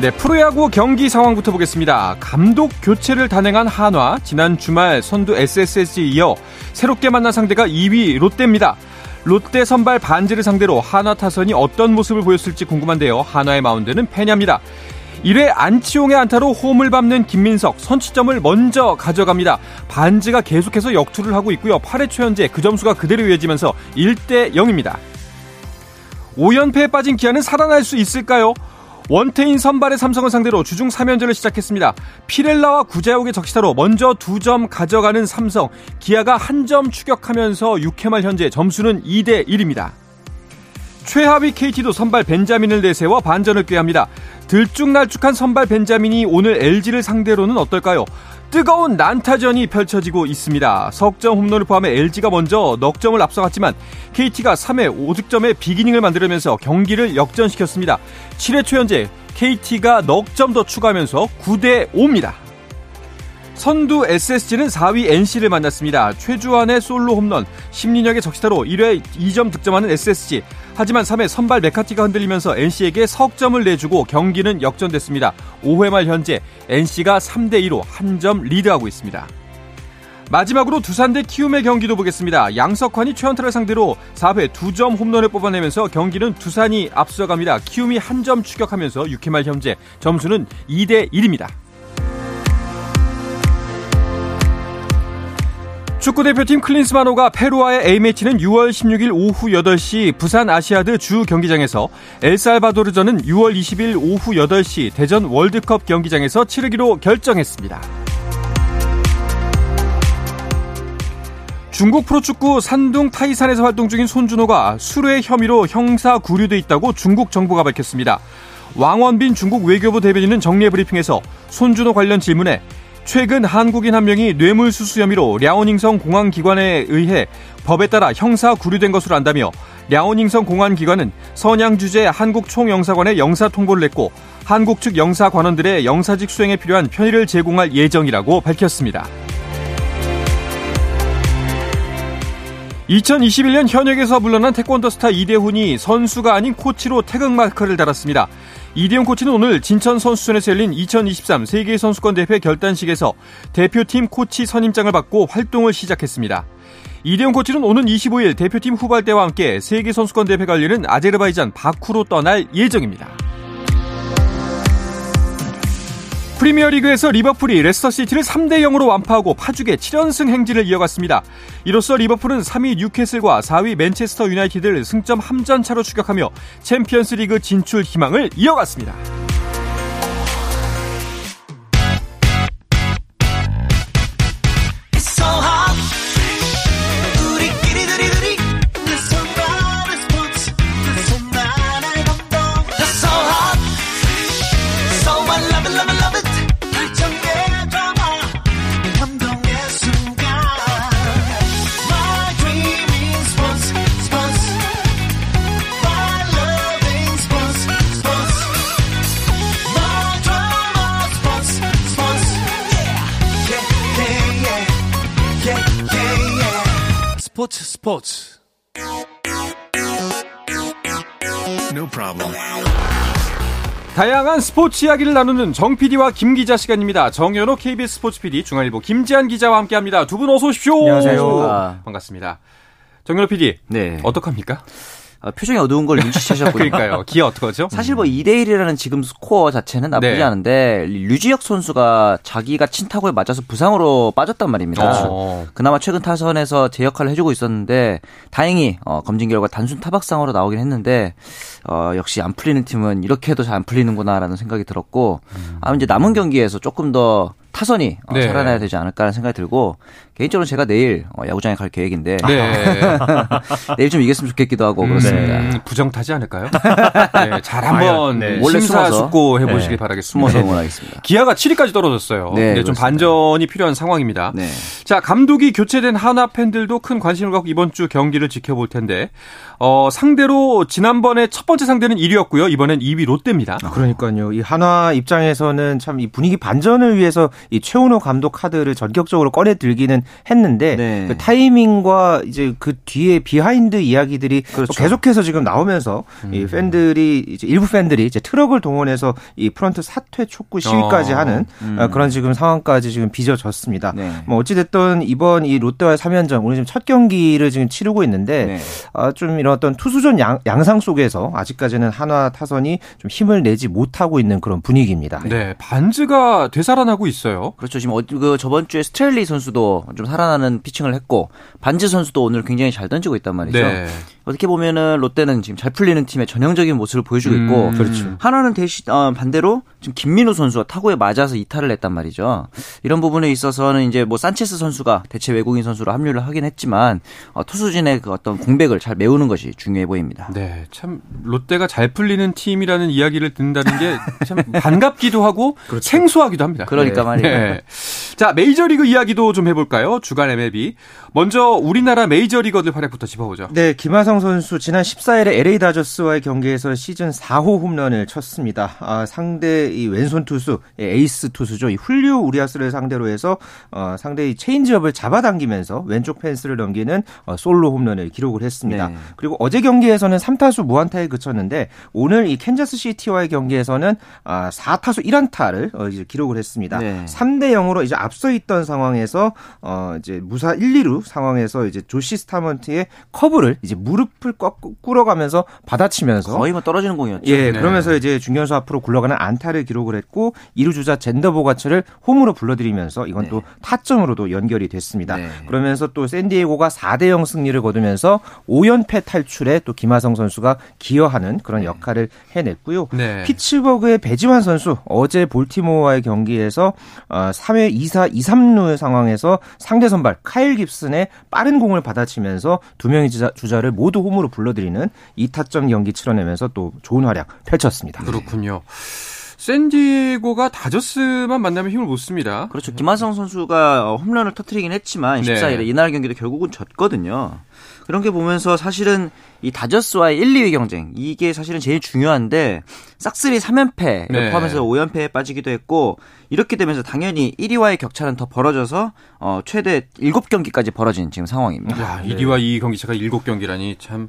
네, 프로야구 경기 상황부터 보겠습니다. 감독 교체를 단행한 한화, 지난 주말 선두 SSG에 이어 새롭게 만난 상대가 2위 롯데입니다. 롯데 선발 반지를 상대로 한화 타선이 어떤 모습을 보였을지 궁금한데요. 한화의 마운드는 패냐입니다. 1회 안치홍의 안타로 홈을 밟는 김민석 선취점을 먼저 가져갑니다. 반지가 계속해서 역투를 하고 있고요. 8회 초 현재 그 점수가 그대로 이어지면서 1대 0입니다. 5연패에 빠진 기아는 살아날 수 있을까요? 원태인 선발의 삼성을 상대로 주중 3연전을 시작했습니다. 피렐라와 구자욱의 적시타로 먼저 두점 가져가는 삼성, 기아가 한 점 추격하면서 6회 말 현재 점수는 2대 1입니다. 최하위 KT도 선발 벤자민을 내세워 반전을 꾀합니다. 들쭉날쭉한 선발 벤자민이 오늘 LG를 상대로는 어떨까요? 뜨거운 난타전이 펼쳐지고 있습니다. 석점 홈런을 포함해 LG가 먼저 넉 점을 앞서갔지만 KT가 3회 5득점의 비기닝을 만들면서 경기를 역전시켰습니다. 7회 초 현재 KT가 넉 점 더 추가하면서 9대 5입니다. 선두 SSG는 4위 NC를 만났습니다. 최주환의 솔로 홈런, 심리력의 적시타로 1회 2점 득점하는 SSG. 하지만 3회 선발 메카티가 흔들리면서 NC에게 석점을 내주고 경기는 역전됐습니다. 5회 말 현재 NC가 3대2로 한 점 리드하고 있습니다. 마지막으로 두산 대 키움의 경기도 보겠습니다. 양석환이 최원태를 상대로 4회 2점 홈런을 뽑아내면서 경기는 두산이 앞서갑니다. 키움이 한 점 추격하면서 6회 말 현재 점수는 2대 1입니다. 축구대표팀 클린스마노가 페루와의 A매치는 6월 16일 오후 8시 부산 아시아드 주 경기장에서 엘살바도르전은 6월 20일 오후 8시 대전 월드컵 경기장에서 치르기로 결정했습니다. 중국 프로축구 산둥 타이산에서 활동 중인 손준호가 수뢰 혐의로 형사 구류돼 있다고 중국 정부가 밝혔습니다. 왕원빈 중국 외교부 대변인은 정례 브리핑에서 손준호 관련 질문에 최근 한국인 한 명이 뇌물수수 혐의로 랴오닝성 공안기관에 의해 법에 따라 형사 구류된 것으로 안다며 랴오닝성 공안기관은 선양 주재 한국 총영사관에 영사 통보를 냈고 한국 측 영사 관원들의 영사직 수행에 필요한 편의를 제공할 예정이라고 밝혔습니다. 2021년 현역에서 물러난 태권도 스타 이대훈이 선수가 아닌 코치로 태극마크를 달았습니다. 이대훈 코치는 오늘 진천 선수촌에서 열린 2023 세계선수권 대회 결단식에서 대표팀 코치 선임장을 받고 활동을 시작했습니다. 이대훈 코치는 오는 25일 대표팀 후발대와 함께 세계선수권 대회가 열리는 아제르바이잔 바쿠로 떠날 예정입니다. 프리미어리그에서 리버풀이 레스터시티를 3대 0으로 완파하고 파죽의 7연승 행진을 이어갔습니다. 이로써 리버풀은 3위 뉴캐슬과 4위 맨체스터 유나이티드를 승점 한 점 차로 추격하며 챔피언스리그 진출 희망을 이어갔습니다. 다양한 스포츠 이야기를 나누는 정 PD와 김 기자 시간입니다. 정현호 KBS 스포츠 PD, 중앙일보 김지한 기자와 함께합니다. 두 분 어서 오십시오. 안녕하세요. 반갑습니다. 정현호 PD, 네. 어떡합니까? 아, 표정이 어두운 걸 눈치채셨군요. 그러니까요. 기아 어떡하죠? 사실 뭐 2대1이라는 지금 스코어 자체는 나쁘지 네. 않은데 류지혁 선수가 자기가 친 타구에 맞아서 부상으로 빠졌단 말입니다. 어. 그나마 최근 타선에서 제 역할을 해주고 있었는데 다행히 어, 검진 결과 단순 타박상으로 나오긴 했는데 어, 역시 안 풀리는 팀은 이렇게 해도 잘 안 풀리는구나라는 생각이 들었고 음. 아 이제 남은 경기에서 조금 더 타선이 어, 네. 살아나야 되지 않을까라는 생각이 들고 개인적으로 제가 내일 어, 야구장에 갈 계획인데 네. 내일 좀 이겼으면 좋겠기도 하고 그렇습니다. 음, 부정 타지 않을까요? 네, 잘 한번 네. 심사숙고 해보시길 네. 바라겠습니다. 숨어서 응원하겠습니다. 기아가 7위까지 떨어졌어요. 네, 네, 좀 반전이 필요한 상황입니다. 네. 자 감독이 교체된 하나 팬들도 큰 관심을 갖고 이번 주 경기를 지켜볼 텐데 어, 상대로 지난번에 첫 번째 상대는 1위였고요. 이번엔 2위 롯데입니다. 아, 그러니까요. 이 한화 입장에서는 참 이 분위기 반전을 위해서 이 최원호 감독 카드를 전격적으로 꺼내 들기는 했는데 네. 그 타이밍과 이제 그 뒤에 비하인드 이야기들이 그렇죠. 계속해서 지금 나오면서 음. 이 팬들이 이제 일부 팬들이 이제 트럭을 동원해서 이 프런트 사퇴 촉구 시위까지 어. 하는 음. 어, 그런 지금 상황까지 지금 빚어졌습니다. 네. 뭐 어찌 됐든 이번 이 롯데와의 3연전 오늘 지금 첫 경기를 지금 치르고 있는데 네. 아, 좀 이런 어떤 투수전 양, 양상 속에서 아직까지는 한화 타선이 좀 힘을 내지 못하고 있는 그런 분위기입니다. 네, 반즈가 되살아나고 있어요. 그렇죠. 지금 어, 그 저번 주에 스트렐리 선수도 좀 살아나는 피칭을 했고 반즈 선수도 오늘 굉장히 잘 던지고 있단 말이죠. 네. 어떻게 보면은 롯데는 지금 잘 풀리는 팀의 전형적인 모습을 보여주고 있고 음, 그렇죠. 하나는 대신 어, 반대로 지금 김민우 선수가 타구에 맞아서 이탈을 했단 말이죠. 이런 부분에 있어서는 이제 뭐 산체스 선수가 대체 외국인 선수로 합류를 하긴 했지만 어, 투수진의 그 어떤 공백을 잘 메우는 것이 중요해 보입니다. 네, 참 롯데가 잘 풀리는 팀이라는 이야기를 듣는다는 게 참 반갑기도 하고 그렇죠. 생소하기도 합니다. 그러니까 네. 말이에요. 네. 자, 메이저리그 이야기도 좀 해볼까요? 주간 MLB. 먼저 우리나라 메이저리거들 활약부터 짚어보죠. 네, 김하성 선수 지난 14일에 LA 다저스와의 경기에서 시즌 4호 홈런을 쳤습니다. 아, 상대 이 왼손 투수, 에이스 투수죠. 이 훌리오 우리아스를 상대로 해서 어, 상대의 체인지업을 잡아당기면서 왼쪽 펜스를 넘기는 어, 솔로 홈런을 기록을 했습니다. 네. 그리고 어제 경기에서는 3타수 무안타에 그쳤는데 오늘 이 캔자스 시티와의 경기에서는 아, 4타수 1안타를 어, 이제 기록을 했습니다. 네. 3대 0으로 이제 앞서 있던 상황에서 어, 이제 무사 1, 2루 상황에서 이제 조시 스타먼트의 커브를 이제 무릎을 꽉 꿇어가면서 받아치면서 거의 뭐 떨어지는 공이었죠. 예, 네. 그러면서 이제 중견수 앞으로 굴러가는 안타를 기록을 했고 이루 주자 잰더 보가츠를 홈으로 불러들이면서 이건 네. 또 타점으로도 연결이 됐습니다. 네. 그러면서 또 샌디에고가 4대 0 승리를 거두면서 5연패 탈출에 또 김하성 선수가 기여하는 그런 네. 역할을 해냈고요. 네. 피츠버그의 배지환 선수 어제 볼티모어와의 경기에서 3회 2사 2, 3루 상황에서 상대 선발 카일 깁슨의 빠른 공을 받아치면서 두 명의 주자, 주자를 모두 홈으로 불러들이는 2타점 경기 치러내면서 또 좋은 활약 펼쳤습니다. 그렇군요. 샌디에고가 다저스만 만나면 힘을 못 씁니다. 그렇죠. 김하성 선수가 홈런을 터트리긴 했지만 14일에 네. 이날 경기도 결국은 졌거든요. 그런 게 보면서 사실은 이 다저스와의 1, 2위 경쟁 이게 사실은 제일 중요한데 싹쓸이 3연패 네. 포함해서 5연패에 빠지기도 했고 이렇게 되면서 당연히 1위와의 격차는 더 벌어져서 어 최대 7경기까지 벌어진 지금 상황입니다. 야, 1위와 2위 경기 차가 7경기라니 참.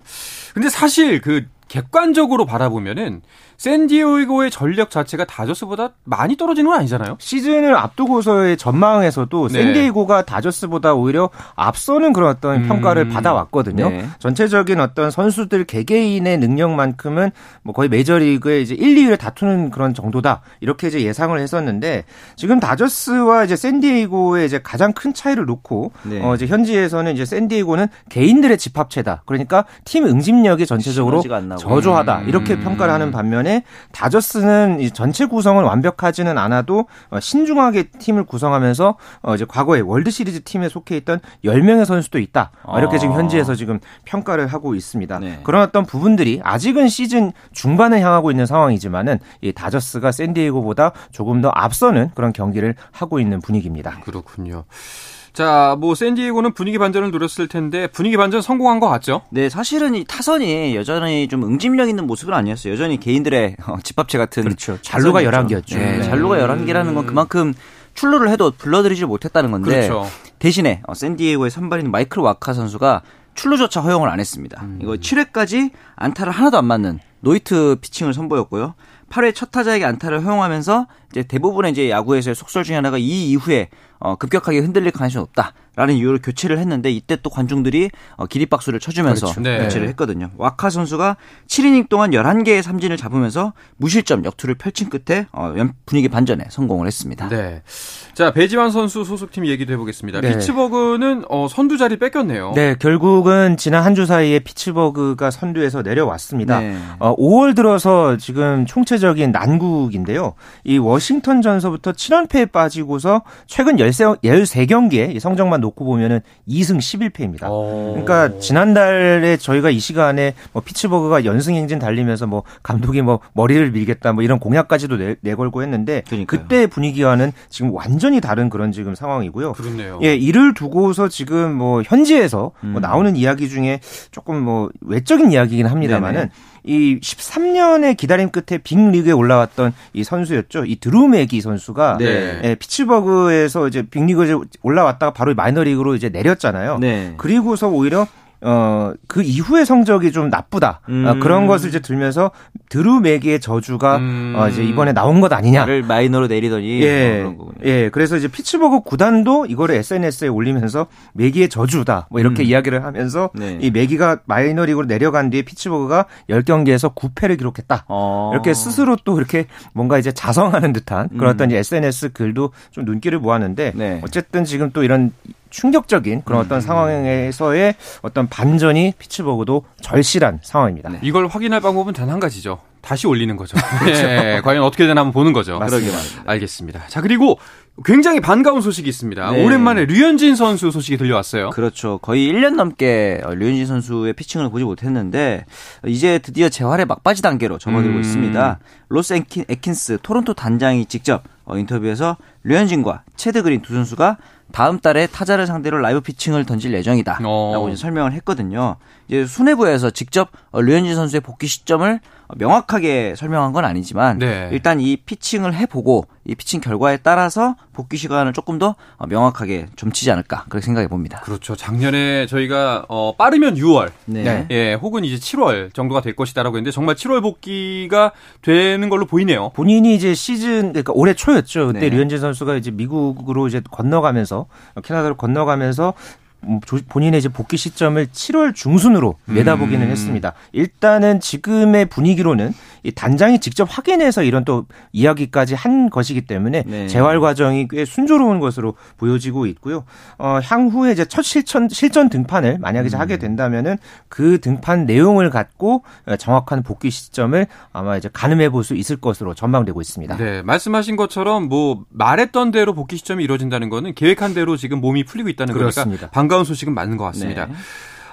근데 사실 그 객관적으로 바라보면은 샌디에고의 전력 자체가 다저스보다 많이 떨어지는 건 아니잖아요. 시즌을 앞두고서의 전망에서도 네. 샌디에고가 다저스보다 오히려 앞서는 그런 어떤 음. 평가를 받아왔거든요. 네. 전체적인 어떤 선수들 개개인의 능력만큼은 뭐 거의 메이저리그의 이제 1, 2위를 다투는 그런 정도다. 이렇게 이제 예상을 했었는데 지금 다저스와 이제 샌디에고의 이제 가장 큰 차이를 놓고 네. 어 이제 현지에서는 이제 샌디에고는 개인들의 집합체다. 그러니까 팀 응집력이 전체적으로 저조하다. 이렇게 음. 평가를 하는 반면에 때문에 다저스는 전체 구성은 완벽하지는 않아도 어, 신중하게 팀을 구성하면서 어, 이제 과거에 월드 시리즈 팀에 속해 있던 10명의 선수도 있다. 어, 이렇게 지금 현지에서 지금 평가를 하고 있습니다. 네. 그런 어떤 부분들이 아직은 시즌 중반을 향하고 있는 상황이지만은 이 다저스가 샌디에고보다 조금 더 앞서는 그런 경기를 하고 있는 분위기입니다. 그렇군요. 자, 뭐 샌디에고는 분위기 반전을 노렸을 텐데 분위기 반전 성공한 것 같죠? 네, 사실은 이 타선이 여전히 좀 응집력 있는 모습은 아니었어요. 여전히 개인들의 어, 집합체 같은 그렇죠. 잔루가 11개였죠. 네, 네. 잔루가 11개라는 건 그만큼 출루를 해도 불러들이지 못했다는 건데 그렇죠. 대신에 어, 샌디에고의 선발인 마이클 와카 선수가 출루조차 허용을 안 했습니다. 음. 이거 7회까지 안타를 하나도 안 맞는 노히트 피칭을 선보였고요. 8회 첫 타자에게 안타를 허용하면서 이제 대부분의 이제 야구에서의 속설 중에 하나가 이 이후에 어, 급격하게 흔들릴 가능성이 없다. 라는 이유로 교체를 했는데 이때 또 관중들이 어, 기립박수를 쳐주면서 그렇죠. 네. 교체를 했거든요. 와카 선수가 7이닝 동안 11개의 삼진을 잡으면서 무실점 역투를 펼친 끝에 어, 분위기 반전에 성공을 했습니다. 네. 자, 배지환 선수 소속팀 얘기도 해보겠습니다. 네. 피츠버그는 어, 선두 자리 뺏겼네요. 네, 결국은 지난 한 주 사이에 피츠버그가 선두에서 내려왔습니다. 네. 어, 5월 들어서 지금 총체적 전체적인 난국인데요. 이 워싱턴 전서부터 7연패에 빠지고서 최근 13, 13경기에 성적만 놓고 보면은 2승 11패입니다. 오. 그러니까 지난달에 저희가 이 시간에 뭐 피츠버그가 연승 행진 달리면서 뭐 감독이 뭐 머리를 밀겠다 뭐 이런 공약까지도 내, 내걸고 했는데 그러니까요. 그때 분위기와는 지금 완전히 다른 그런 지금 상황이고요. 그렇네요. 예, 이를 두고서 지금 뭐 현지에서 뭐 음. 뭐 나오는 이야기 중에 조금 뭐 외적인 이야기긴 합니다만은 이 13년의 기다림 끝에 빅리그에 올라왔던 이 선수였죠. 이 드루메기 선수가 네. 예, 피츠버그에서 이제 빅리그에 올라왔다가 바로 마이너리그로 이제 내렸잖아요. 네. 그리고서 오히려 어, 그 이후의 성적이 좀 나쁘다. 어, 음. 어, 그런 것을 이제 들면서 드루 맥의 저주가 음. 어, 이제 이번에 나온 것 아니냐. 를 마이너로 내리더니 예. 뭐 예. 그래서 이제 피츠버그 구단도 이거를 SNS에 올리면서 맥기의 저주다. 뭐 이렇게 음. 이야기를 하면서 네. 이 맥기가 마이너리그로 내려간 뒤에 피츠버그가 10경기에서 9패를 기록했다. 어. 이렇게 스스로 또 이렇게 뭔가 이제 자성하는 듯한 그런 음. 어떤 SNS 글도 좀 눈길을 모았는데 네. 어쨌든 지금 또 이런 충격적인 그런 어떤 음. 상황에서의 어떤 반전이 피츠버그도 절실한 상황입니다. 네. 이걸 확인할 방법은 단 한 가지죠. 다시 올리는 거죠. 그렇죠. 네, 과연 어떻게 되나 한번 보는 거죠. 맞습니다. 알겠습니다. 자, 그리고 굉장히 반가운 소식이 있습니다. 네. 오랜만에 류현진 선수 소식이 들려왔어요. 그렇죠. 거의 1년 넘게 류현진 선수의 피칭을 보지 못했는데 이제 드디어 재활의 막바지 단계로 접어들고 음. 있습니다. 로스 에킨, 에킨스 토론토 단장이 직접 어, 인터뷰에서 류현진과 채드 그린 두 선수가 다음 달에 타자를 상대로 라이브 피칭을 던질 예정이다라고 어. 이제 설명을 했거든요. 이제 수뇌부에서 직접 류현진 선수의 복귀 시점을 명확하게 설명한 건 아니지만 네. 일단 이 피칭을 해보고 이 피칭 결과에 따라서 복귀 시간을 조금 더 명확하게 점치지 않을까 그렇게 생각해 봅니다. 그렇죠. 작년에 저희가 어, 빠르면 6월, 네. 예, 혹은 이제 7월 정도가 될 것이다라고 했는데 정말 7월 복귀가 되는 걸로 보이네요. 본인이 이제 시즌 그러니까 올해 초였죠. 그때 네. 류현진 선수 가 이제 미국으로 이제 건너가면서 캐나다로 건너가면서 음, 본인의 이제 복귀 시점을 7월 중순으로 내다보기는 음. 했습니다. 일단은 지금의 분위기로는 이 단장이 직접 확인해서 이런 또 이야기까지 한 것이기 때문에 네. 재활 과정이 꽤 순조로운 것으로 보여지고 있고요. 어, 향후에 이제 첫 실전 실전 등판을 만약에 음. 하게 된다면은 그 등판 내용을 갖고 정확한 복귀 시점을 아마 이제 가늠해 볼 수 있을 것으로 전망되고 있습니다. 네, 말씀하신 것처럼 뭐 말했던 대로 복귀 시점이 이루어진다는 거는 계획한 대로 지금 몸이 풀리고 있다는 그렇습니다. 거니까 반가운 소식은 맞는 것 같습니다. 네.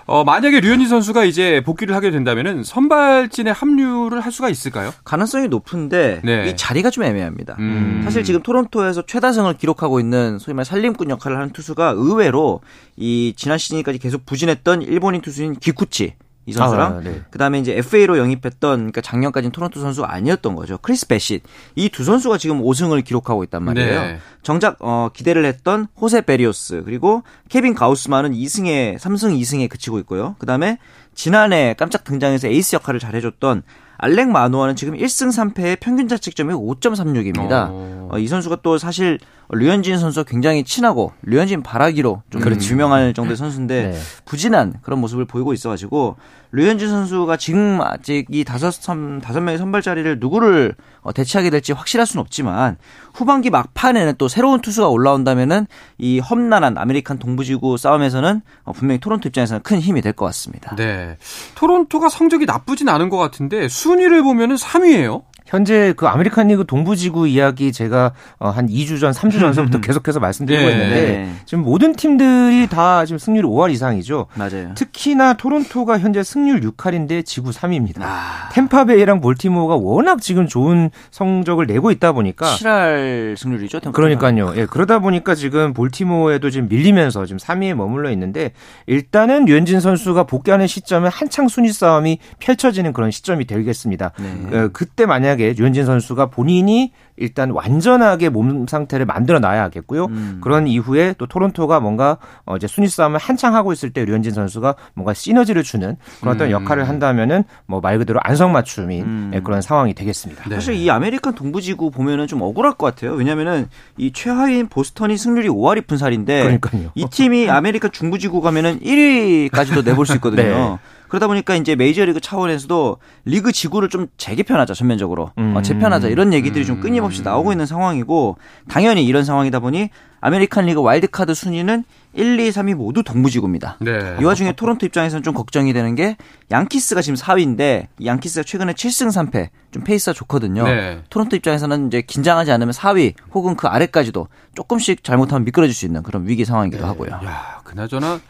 어, 만약에 류현진 선수가 이제 복귀를 하게 된다면은 선발진에 합류를 할 수가 있을까요? 가능성이 높은데 네. 이 자리가 좀 애매합니다. 음. 사실 지금 토론토에서 최다승을 기록하고 있는 소위 말 살림꾼 역할을 하는 투수가 의외로 이 지난 시즌까지 계속 부진했던 일본인 투수인 기쿠치 이 선수랑 아, 네. 그다음에 이제 FA로 영입했던 그러니까 작년까지는 토론토 선수가 아니었던 거죠. 크리스 베싯. 이 두 선수가 지금 5승을 기록하고 있단 말이에요. 네. 정작 어 기대를 했던 호세 베리오스 그리고 케빈 가우스만은 2승에 3승 2승에 그치고 있고요. 그다음에 지난해 깜짝 등장해서 에이스 역할을 잘 해줬던 알렉 마누아는 지금 1승 3패의 평균 자책점이 5.36입니다. 어. 어, 이 선수가 또 사실 류현진 선수와 굉장히 친하고 류현진 바라기로 좀 그렇죠. 유명할 정도의 선수인데 네. 부진한 그런 모습을 보이고 있어가지고 류현진 선수가 지금 아직 이 다섯 선 다섯 명의 선발 자리를 누구를 어, 대체하게 될지 확실할 수는 없지만 후반기 막판에는 또 새로운 투수가 올라온다면은 이 험난한 아메리칸 동부지구 싸움에서는 어, 분명히 토론토 입장에서는 큰 힘이 될 것 같습니다. 네, 토론토가 성적이 나쁘진 않은 것 같은데 순위를 보면은 3위예요. 현재 그 아메리칸 리그 동부 지구 이야기 제가 어, 한 2주 전, 3주 전서부터 계속해서 말씀드리고 네. 있는데 네. 지금 모든 팀들이 다 지금 승률 5할 이상이죠. 맞아요. 특히나 토론토가 현재 승률 6할인데 지구 3위입니다. 아. 템파베이랑 볼티모어가 워낙 지금 좋은 성적을 내고 있다 보니까 7할 승률이죠. 템파베이. 그러니까요. 예, 그러다 보니까 지금 볼티모어에도 지금 밀리면서 지금 3위에 머물러 있는데 일단은 류현진 선수가 복귀하는 시점에 한창 순위 싸움이 펼쳐지는 그런 시점이 되겠습니다. 네. 어, 그때 만약 만약에 류현진 선수가 본인이 일단 완전하게 몸 상태를 만들어 놔야겠고요. 음. 그런 이후에 또 토론토가 뭔가 어 이제 순위 싸움을 한창 하고 있을 때 류현진 선수가 뭔가 시너지를 주는 그런 어떤 음. 역할을 한다면은 뭐 말 그대로 안성맞춤인 음. 예, 그런 상황이 되겠습니다. 네. 사실 이 아메리칸 동부지구 보면은 좀 억울할 것 같아요. 왜냐면은 이 최하위인 보스턴이 승률이 5할이 분살인데 그러니까요. 이 팀이 아메리카 중부지구 가면은 1위까지도 넘볼 수 있거든요. 네. 그러다 보니까 이제 메이저리그 차원에서도 리그 지구를 좀 재개편하자 전면적으로 음. 어, 재편하자 이런 얘기들이 좀 끊임없이 나오고 있는 상황이고 당연히 이런 상황이다 보니 아메리칸 리그 와일드카드 순위는 1, 2, 3위 모두 동부지구입니다. 네. 이 와중에 토론토 입장에서는 좀 걱정이 되는 게 양키스가 지금 4위인데 양키스가 최근에 7승 3패 좀 페이스가 좋거든요. 네. 토론토 입장에서는 이제 긴장하지 않으면 4위 혹은 그 아래까지도 조금씩 잘못하면 미끄러질 수 있는 그런 위기 상황이기도 네. 하고요. 야, 그나저나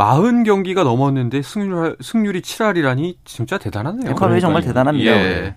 40 경기가 넘었는데 승률, 승률이 7할이라니 진짜 대단하네요. 엠파웨이 정말 대단합니다. 예.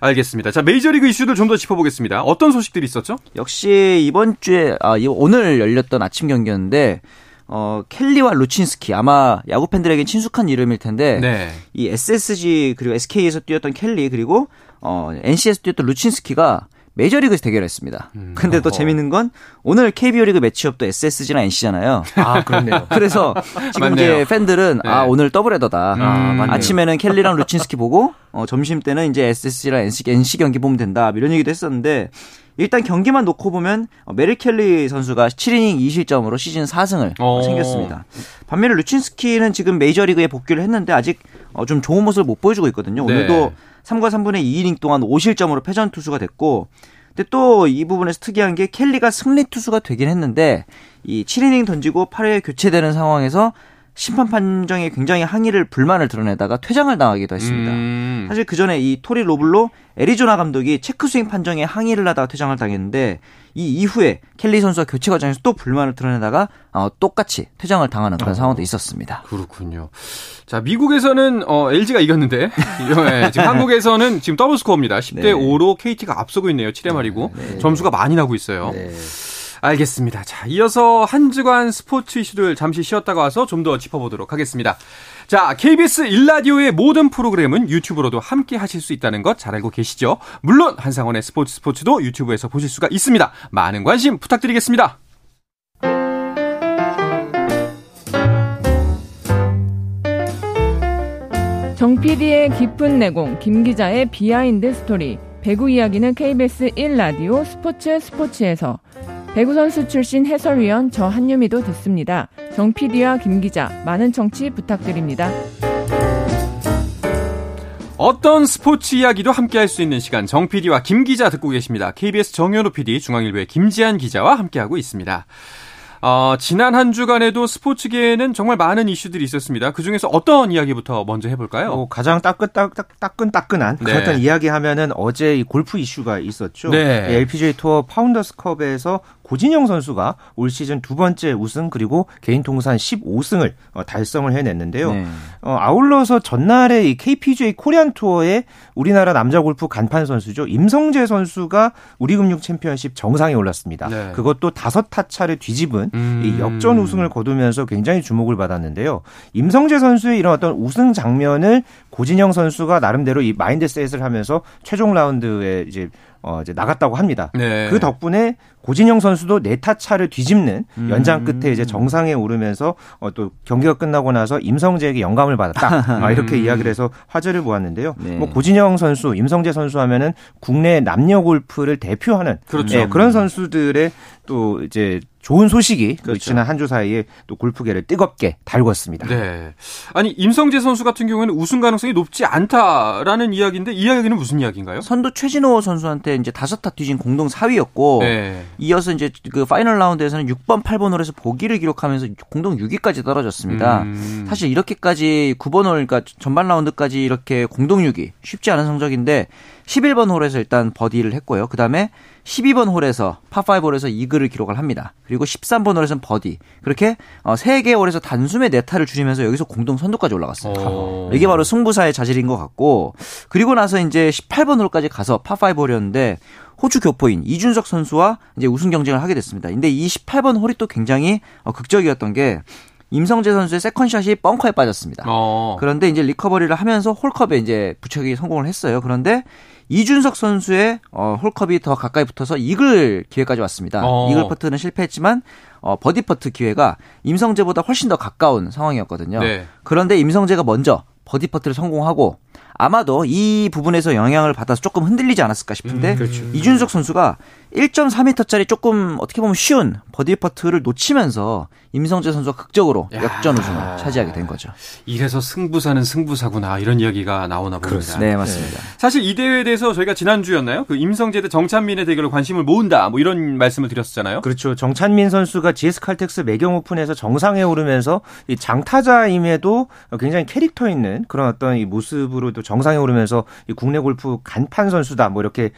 알겠습니다. 자, 메이저리그 이슈들 좀 더 짚어보겠습니다. 어떤 소식들이 있었죠? 역시 이번 주에, 아, 오늘 열렸던 아침 경기였는데, 어, 켈리와 루친스키 아마 야구 팬들에게 친숙한 이름일 텐데 네. 이 SSG 그리고 SK에서 뛰었던 켈리 그리고 어, NC에서 뛰었던 루친스키가 메이저리그에서 대결했습니다. 음, 근데 또 재밌는 건 오늘 KBO 리그 matchup도 SSG랑 NC잖아요. 아, 그렇네요. 그래서 지금 이제 팬들은 네. 아, 오늘 더블헤더다. 음, 아침에는 켈리랑 루친스키 보고 어, 점심 때는 이제 SSG랑 NC, NC 경기 보면 된다. 이런 얘기도 했었는데 일단 경기만 놓고 보면 어, 메릴 켈리 선수가 7이닝 2실점으로 시즌 4승을 오. 챙겼습니다. 반면에 루친스키는 지금 메이저리그에 복귀를 했는데 아직 어, 좀 좋은 모습을 못 보여주고 있거든요. 네. 오늘도 3과 3분의 2이닝 동안 5실점으로 패전 투수가 됐고 근데 또 이 부분에서 특이한 게 켈리가 승리 투수가 되긴 했는데 이 7이닝 던지고 8회 교체되는 상황에서 심판 판정에 굉장히 항의를 불만을 드러내다가 퇴장을 당하기도 했습니다. 음. 사실 그 전에 이 토리 로블로 애리조나 감독이 check swing 판정에 항의를 하다가 퇴장을 당했는데 이 이후에 켈리 선수가 교체 과정에서 또 불만을 드러내다가 어, 똑같이 퇴장을 당하는 그런 어. 상황도 있었습니다. 그렇군요. 자 미국에서는 어, LG가 이겼는데 네, 지금 한국에서는 지금 더블 스코어입니다. 10대 네. 5로 KT가 앞서고 있네요. 7회 말이고 네. 점수가 많이 나고 있어요. 네. 알겠습니다. 자, 이어서 한 주간 스포츠 이슈들 잠시 쉬었다가 와서 좀 더 짚어보도록 하겠습니다. 자, KBS 일라디오의 모든 프로그램은 유튜브로도 함께 하실 수 있다는 것 잘 알고 계시죠? 물론 한상원의 스포츠 스포츠도 유튜브에서 보실 수가 있습니다. 많은 관심 부탁드리겠습니다. 정 PD의 깊은 내공, 김 기자의 behind story, 배구 이야기는 KBS 1라디오 스포츠 스포츠에서 배구 선수 출신 해설위원 저 한유미도 듣습니다. 정 PD와 김 기자 많은 청취 부탁드립니다. 어떤 스포츠 이야기도 함께 할 수 있는 시간 정 PD와 김 기자 듣고 계십니다. KBS 정현우 PD, 중앙일보의 김지한 기자와 함께하고 있습니다. 어, 지난 한 주간에도 스포츠계에는 정말 많은 이슈들이 있었습니다. 그 중에서 어떤 이야기부터 먼저 해볼까요? 어, 가장 따끈따끈, 한 네. 그랬던 이야기 하면은 어제 이 골프 이슈가 있었죠. 네. LPGA 투어 파운더스컵에서 고진영 선수가 올 시즌 두 번째 우승 그리고 개인 통산 15승을 어, 달성을 해냈는데요. 네. 어, 아울러서 전날에 이 KPGA 코리안 투어에 우리나라 남자 골프 간판 선수죠 임성재 선수가 우리금융 챔피언십 정상에 올랐습니다. 네. 그것도 다섯 타차를 뒤집은 음. 이 역전 우승을 거두면서 굉장히 주목을 받았는데요. 임성재 선수의 이런 어떤 우승 장면을 고진영 선수가 나름대로 이 mindset을 하면서 최종 라운드에 이제 어 이제 나갔다고 합니다. 네. 그 덕분에 고진영 선수도 네 타 차를 뒤집는 음. 연장 끝에 이제 정상에 오르면서 어, 또 경기가 끝나고 나서 임성재에게 영감을 받았다. 아, 이렇게 음. 이야기를 해서 화제를 모았는데요. 네. 뭐 고진영 선수, 임성재 선수 하면은 국내 남녀 골프를 대표하는 그렇죠. 네, 그런 선수들의 또 이제 좋은 소식이 그 그렇죠. 지난 한 주 사이에 또 골프계를 뜨겁게 달궜습니다. 네. 아니 임성재 선수 같은 경우에는 우승 가능성이 높지 않다라는 이야기인데 이 이야기는 무슨 이야기인가요? 선두 최진호 선수한테 이제 다섯 타 뒤진 공동 4위였고 네. 이어서 이제 그 final 라운드에서는 6번, 8번 홀에서 보기를 기록하면서 공동 6위까지 떨어졌습니다. 음. 사실 이렇게까지 9번 홀 그러니까 전반 라운드까지 이렇게 공동 6위 쉽지 않은 성적인데 11번 홀에서 일단 버디를 했고요. 그 다음에 12번 홀에서 파5 홀에서 이글을 기록을 합니다. 그리고 13번 홀에서는 버디. 그렇게 어, 3개 홀에서 단숨에 네 타를 줄이면서 여기서 공동 선두까지 올라갔습니다. 오. 이게 바로 승부사의 자질인 것 같고 그리고 나서 이제 18번 홀까지 가서 파5 홀이었는데 호주 교포인 이준석 선수와 이제 우승 경쟁을 하게 됐습니다. 근데 이 18번 홀이 또 굉장히 어, 극적이었던 게 임성재 선수의 second shot이 벙커에 빠졌습니다. 어. 그런데 이제 recovery를 하면서 홀컵에 이제 붙이기 성공을 했어요. 그런데 이준석 선수의 어, 홀컵이 더 가까이 붙어서 이글 기회까지 왔습니다. 어. 이글 퍼트는 실패했지만 어, 버디 퍼트 기회가 임성재보다 훨씬 더 가까운 상황이었거든요. 네. 그런데 임성재가 먼저 버디 퍼트를 성공하고 아마도 이 부분에서 영향을 받아서 조금 흔들리지 않았을까 싶은데 음, 그렇죠. 이준석 선수가 1.4m짜리 조금 어떻게 보면 쉬운 버디 퍼트를 놓치면서 임성재 선수가 극적으로 야. 역전 우승을 차지하게 된 거죠. 이래서 승부사는 승부사구나 이런 이야기가 나오나 봅니다. 네, 맞습니다. 네. 사실 이 대회에 대해서 저희가 지난주였나요? 그 임성재 대 정찬민의 대결로 관심을 모은다 뭐 이런 말씀을 드렸었잖아요. 그렇죠. 정찬민 선수가 GS 칼텍스 매경 오픈에서 정상에 오르면서 이 장타자임에도 굉장히 캐릭터 있는 그런 어떤 이 모습으로 도 정상에 오르면서 이 국내 골프 간판 선수다 뭐 이렇게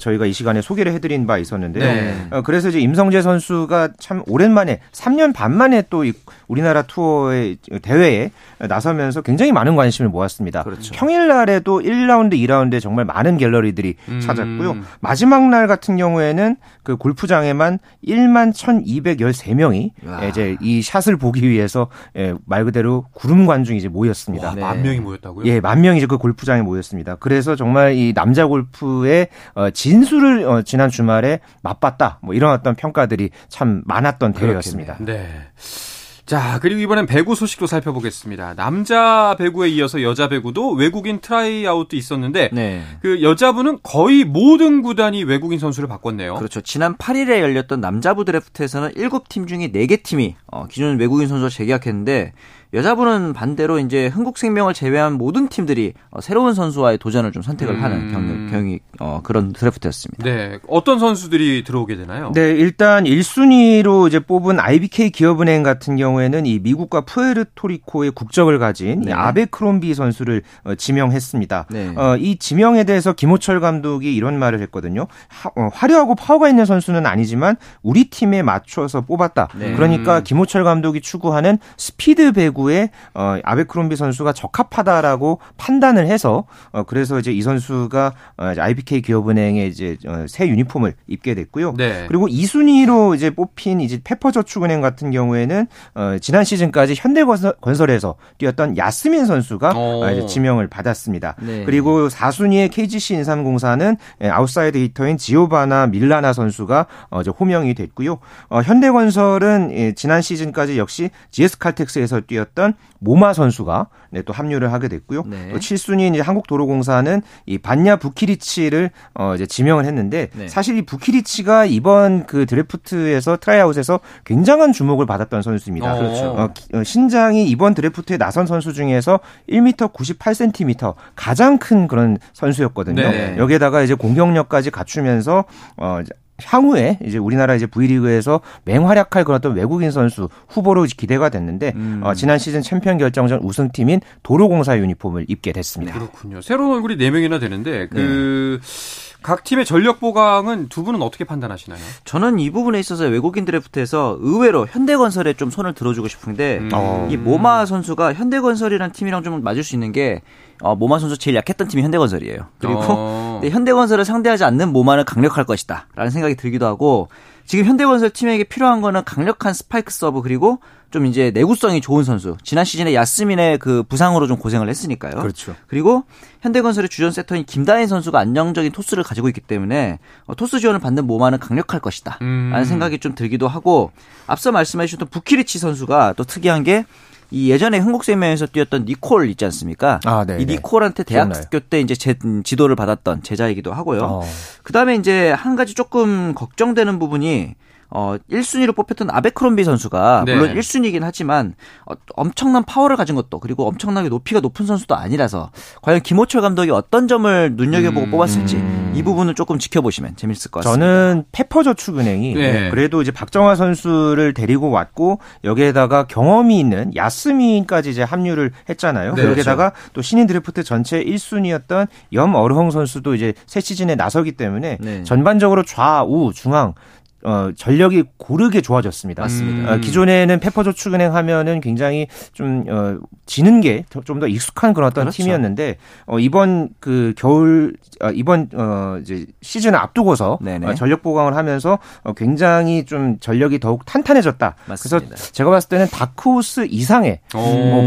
저희가 이 시간에 소개를 해드린 바 있었는데요. 네. 어, 그래서 이제 임성재 선수가 참 오랜만에 3년 반 만에 또 우리나라 투어의 대회에 나서면서 굉장히 많은 관심을 모았습니다. 그렇죠. 평일날에도 1라운드, 2라운드에 정말 많은 갤러리들이 음. 찾았고요. 마지막 날 같은 경우에는 그 골프장에만 1만 1,213명이 이제 이 샷을 보기 위해서 예, 말 그대로 구름 관중이 이제 모였습니다. 와, 네. 만 명이 모였다고요? 예, 만 명이 이제 그 골프장에 모였습니다. 그래서 정말 이 남자 골프의 어, 진수를 어, 지난 주말에 맛봤다. 뭐 이런 어떤 평가들이 참 많았던 대회였습니다. 네. 자, 그리고 이번엔 배구 소식도 살펴보겠습니다. 남자 배구에 이어서 여자 배구도 외국인 tryout도 있었는데 네. 그 여자부는 거의 모든 구단이 외국인 선수를 바꿨네요. 그렇죠. 지난 8일에 열렸던 남자부 드래프트에서는 7팀 중에 4개 팀이 어, 기존 외국인 선수를 재계약했는데 여자분은 반대로 이제 흥국생명을 제외한 모든 팀들이 어, 새로운 선수와의 도전을 좀 선택을 음. 하는 경기, 경기 어, 그런 드래프트였습니다. 네, 어떤 선수들이 들어오게 되나요? 네, 일단 1순위로 이제 뽑은 IBK 기업은행 같은 경우에는 이 미국과 푸에르토리코의 국적을 가진 네. 아베 크롬비 선수를 어, 지명했습니다. 네. 어, 이 지명에 대해서 김호철 감독이 이런 말을 했거든요. 하, 어, 화려하고 파워가 있는 선수는 아니지만 우리 팀에 맞춰서 뽑았다. 네. 그러니까 김호철 감독이 추구하는 스피드 배구 배구에 어, 아베크롬비 선수가 적합하다라고 판단을 해서 어, 그래서 이제 이 선수가 어, IBK 기업은행에 이제 어, 새 유니폼을 입게 됐고요. 네. 그리고 2순위로 이제 뽑힌 이제 페퍼저축은행 같은 경우에는 어, 지난 시즌까지 현대건설에서 뛰었던 야스민 선수가 어, 이제 지명을 받았습니다. 네. 그리고 4순위의 KGC 인삼공사는 예, 아웃사이드 히터인 지오바나 밀라나 선수가 어, 이제 호명이 됐고요. 어, 현대건설은 예, 지난 시즌까지 역시 GS칼텍스에서 뛰었던 모마 선수가 네, 또 합류를 하게 됐고요. 네. 또 7순위인 이제 한국도로공사는 이 반야 부키리치를 어 이제 지명을 했는데 네. 사실 이 부키리치가 이번 그 드래프트에서 트라이아웃에서 굉장한 주목을 받았던 선수입니다. 어. 그렇죠. 어, 어, 신장이 이번 드래프트에 나선 선수 중에서 1m 98cm 가장 큰 그런 선수였거든요. 네. 여기에다가 이제 공격력까지 갖추면서 어 향후에 이제 우리나라 이제 V리그에서 맹활약할 그런 어떤 외국인 선수 후보로 기대가 됐는데 음. 어, 지난 시즌 챔피언 결정전 우승팀인 도로공사 유니폼을 입게 됐습니다. 그렇군요. 새로운 얼굴이 4명이나 되는데 그 네. 각 팀의 전력 보강은 두 분은 어떻게 판단하시나요? 저는 이 부분에 있어서 외국인 드래프트에서 의외로 현대건설에 좀 손을 들어주고 싶은데 음. 이 모마 선수가 현대건설이라는 팀이랑 좀 맞을 수 있는 게 어, 모마 선수 제일 약했던 팀이 현대건설이에요. 그리고 어. 현대건설을 상대하지 않는 모마는 강력할 것이다라는 생각이 들기도 하고 지금 현대건설 팀에게 필요한 거는 강력한 스파이크 서브 그리고 좀 이제 내구성이 좋은 선수. 지난 시즌에 야스민의 그 부상으로 좀 고생을 했으니까요. 그렇죠. 그리고 현대건설의 주전 세터인 김다인 선수가 안정적인 토스를 가지고 있기 때문에 어, 토스 지원을 받는 모마는 강력할 것이다. 라는 음. 생각이 좀 들기도 하고 앞서 말씀해 주셨던 부키리치 선수가 또 특이한 게 이 예전에 흥국생명에서 뛰었던 니콜 있지 않습니까? 아, 네. 이 네. 니콜한테 대학교 기억나요. 때 이제 제, 지도를 받았던 제자이기도 하고요. 어. 그 다음에 이제 한 가지 조금 걱정되는 부분이 어 1순위로 뽑혔던 아베크롬비 선수가 네. 물론 1순위이긴 하지만 어, 엄청난 파워를 가진 것도 그리고 엄청나게 높이가 높은 선수도 아니라서 과연 김호철 감독이 어떤 점을 눈여겨보고 음. 뽑았을지 이 부분을 조금 지켜보시면 재밌을 것 같습니다. 저는 페퍼저축은행이 네. 그래도 이제 박정아 선수를 데리고 왔고 여기에다가 경험이 있는 야스민까지 이제 합류를 했잖아요. 네, 여기에다가 그렇죠. 또 신인 드래프트 전체 1순위였던 염어르헝 선수도 이제 새 시즌에 나서기 때문에 네. 전반적으로 좌우 중앙 어, 전력이 고르게 좋아졌습니다. 맞습니다. 어, 기존에는 페퍼저축은행 하면은 굉장히 좀 어, 지는 게 좀 더 익숙한 그런 어떤 그렇죠. 팀이었는데 어, 이번 그 겨울 어, 이번 어, 이제 시즌을 앞두고서 어, 전력 보강을 하면서 어, 굉장히 좀 전력이 더욱 탄탄해졌다. 맞습니다. 그래서 제가 봤을 때는 다크호스 이상의 뭐,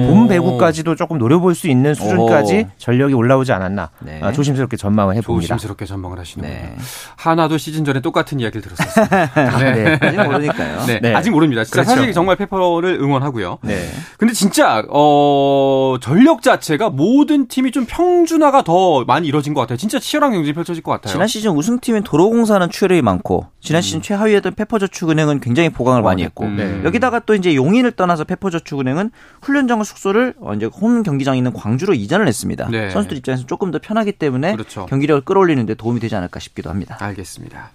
봄 배구까지도 조금 노려볼 수 있는 수준까지 오. 전력이 올라오지 않았나 네. 아, 조심스럽게 전망을 해봅니다. 조심스럽게 전망을 하시는군요. 네. 하나도 시즌 전에 똑같은 이야기를 들었었습니다. 네. 아직 모르니까요. 네. 네. 아직 모릅니다. 진짜 그렇죠. 사실 정말 페퍼를 응원하고요. 네. 근데 진짜 어 전력 자체가 모든 팀이 좀 평준화가 더 많이 이루어진 것 같아요. 진짜 치열한 경쟁이 펼쳐질 것 같아요. 지난 시즌 우승팀인 도로공사는 출혈이 많고 지난 시즌 음. 최하위였던 페퍼저축은행은 굉장히 보강을 많이 했고 네. 여기다가 또 이제 용인을 떠나서 페퍼저축은행은 훈련장과 숙소를 어, 이제 홈 경기장에 있는 광주로 이전을 했습니다. 네. 선수들 입장에서 조금 더 편하기 때문에 그렇죠. 경기력을 끌어올리는데 도움이 되지 않을까 싶기도 합니다. 알겠습니다.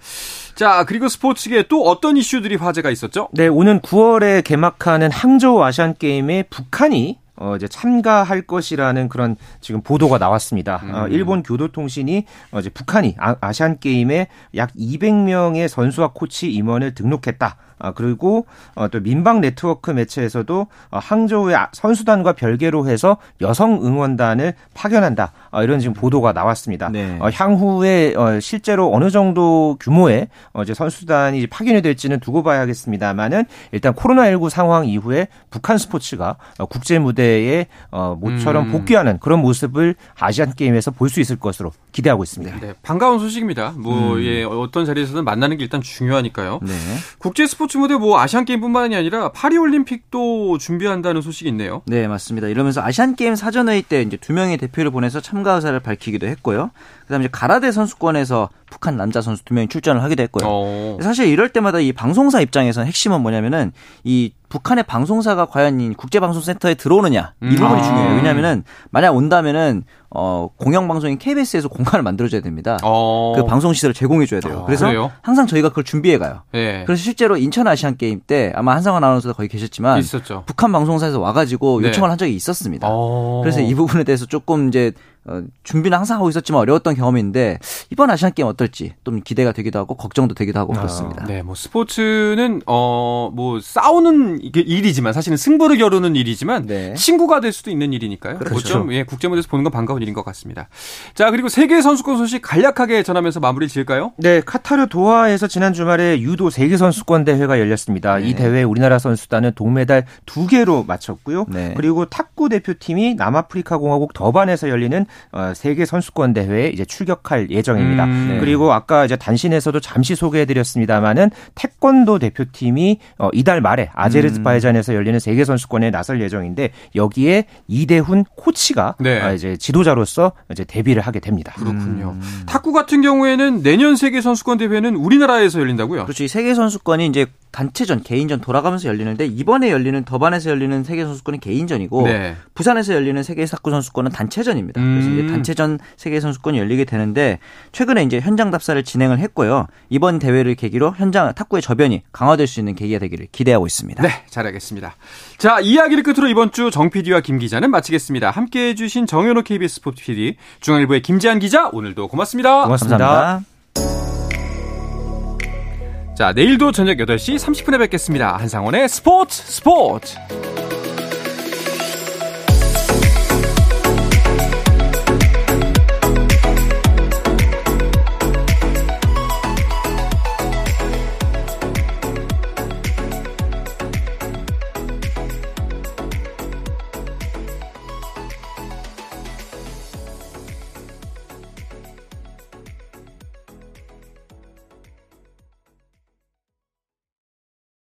자, 그리고 스포츠 계 또 어떤 이슈들이 화제가 있었죠? 네, 오는 9월에 개막하는 항저우 아시안 게임에 북한이 어, 이제 참가할 것이라는 그런 지금 보도가 나왔습니다. 음. 어, 일본 교도통신이 어, 이제 북한이 아, 아시안 게임에 약 200명의 선수와 코치 임원을 등록했다. 아, 그리고 어, 또 민방 네트워크 매체에서도 어, 항저우의 선수단과 별개로 해서 여성 응원단을 파견한다. 어, 이런 지금 보도가 나왔습니다. 네. 어, 향후에 어, 실제로 어느 정도 규모의 어, 이제 선수단이 파견이 될지는 두고 봐야겠습니다만은 일단 코로나19 상황 이후에 북한 스포츠가 어, 국제 무대에 어, 모처럼 음. 복귀하는 그런 모습을 아시안 게임에서 볼 수 있을 것으로 기대하고 있습니다. 네, 반가운 소식입니다. 뭐 음. 예, 어떤 자리에서든 만나는 게 일단 중요하니까요. 네. 국제 스포츠 스포츠 무대 뭐 아시안 게임뿐만이 아니라 파리 올림픽도 준비한다는 소식이 있네요. 네, 맞습니다. 이러면서 아시안 게임 사전회의 때 이제 두 명의 대표를 보내서 참가 의사를 밝히기도 했고요. 그다음에 이제 가라데 선수권에서 북한 남자 선수 두 명이 출전을 하기도 했고요. 오. 어. 사실 이럴 때마다 이 방송사 입장에서는 핵심은 뭐냐면은 이 북한의 방송사가 과연 국제방송센터에 들어오느냐 이 음. 부분이 아. 중요해요. 왜냐하면은 만약 온다면은 어 공영방송인 KBS에서 공간을 만들어줘야 됩니다. 어. 그 방송 시설을 제공해줘야 돼요. 어, 그래서 그래요? 항상 저희가 그걸 준비해 가요. 네. 그래서 실제로 인천 아시안 게임 때 아마 한상원 아나운서도 거기 계셨지만 있었죠. 북한 방송사에서 와가지고 네. 요청을 네. 한 적이 있었습니다. 어. 그래서 이 부분에 대해서 조금 이제 어, 준비는 항상 하고 있었지만 어려웠던 경험인데 이번 아시안 게임 어떨지 좀 기대가 되기도 하고 걱정도 되기도 하고 아, 그렇습니다. 네, 뭐 스포츠는 어 뭐 싸우는 일이지만 사실은 승부를 겨루는 일이지만 네. 친구가 될 수도 있는 일이니까요. 그렇죠. 좀 예, 국제 무대에서 보는 건 반가운 일인 것 같습니다. 자, 그리고 세계 선수권 소식 간략하게 전하면서 마무리 지을까요? 네, 카타르 도하에서 지난 주말에 유도 세계 선수권 대회가 열렸습니다. 네. 이 대회 우리나라 선수단은 동메달 두 개로 마쳤고요. 네. 그리고 탁구 대표팀이 남아프리카 공화국 더반에서 열리는 어, 세계 선수권 대회에 이제 출격할 예정입니다. 음, 네. 그리고 아까 이제 단신에서도 잠시 소개해드렸습니다만은 태권도 대표팀이 어, 이달 말에 아제르바이잔에서 열리는 세계 선수권에 나설 예정인데 여기에 이대훈 코치가 네. 어, 이제 지도자로서 이제 데뷔를 하게 됩니다. 그렇군요. 음. 탁구 같은 경우에는 내년 세계 선수권 대회는 우리나라에서 열린다고요? 그렇죠. 이 세계 선수권이 이제 단체전, 개인전 돌아가면서 열리는데 이번에 열리는 더반에서 열리는 세계 선수권은 개인전이고 네. 부산에서 열리는 세계 탁구 선수권은 단체전입니다. 음. 그래서 이제 음. 단체전 세계 선수권이 열리게 되는데 최근에 이제 현장 답사를 진행을 했고요. 이번 대회를 계기로 현장 탁구의 저변이 강화될 수 있는 계기가 되기를 기대하고 있습니다. 네, 잘하겠습니다. 자, 이야기를 끝으로 이번 주 정 PD와 김 기자는 마치겠습니다. 함께 해주신 정현호 KBS 스포츠 PD, 중앙일보의 김지한 기자, 오늘도 고맙습니다. 고맙습니다. 감사합니다. 자, 내일도 저녁 8시 30분에 뵙겠습니다. 한상원의 스포츠 스포츠!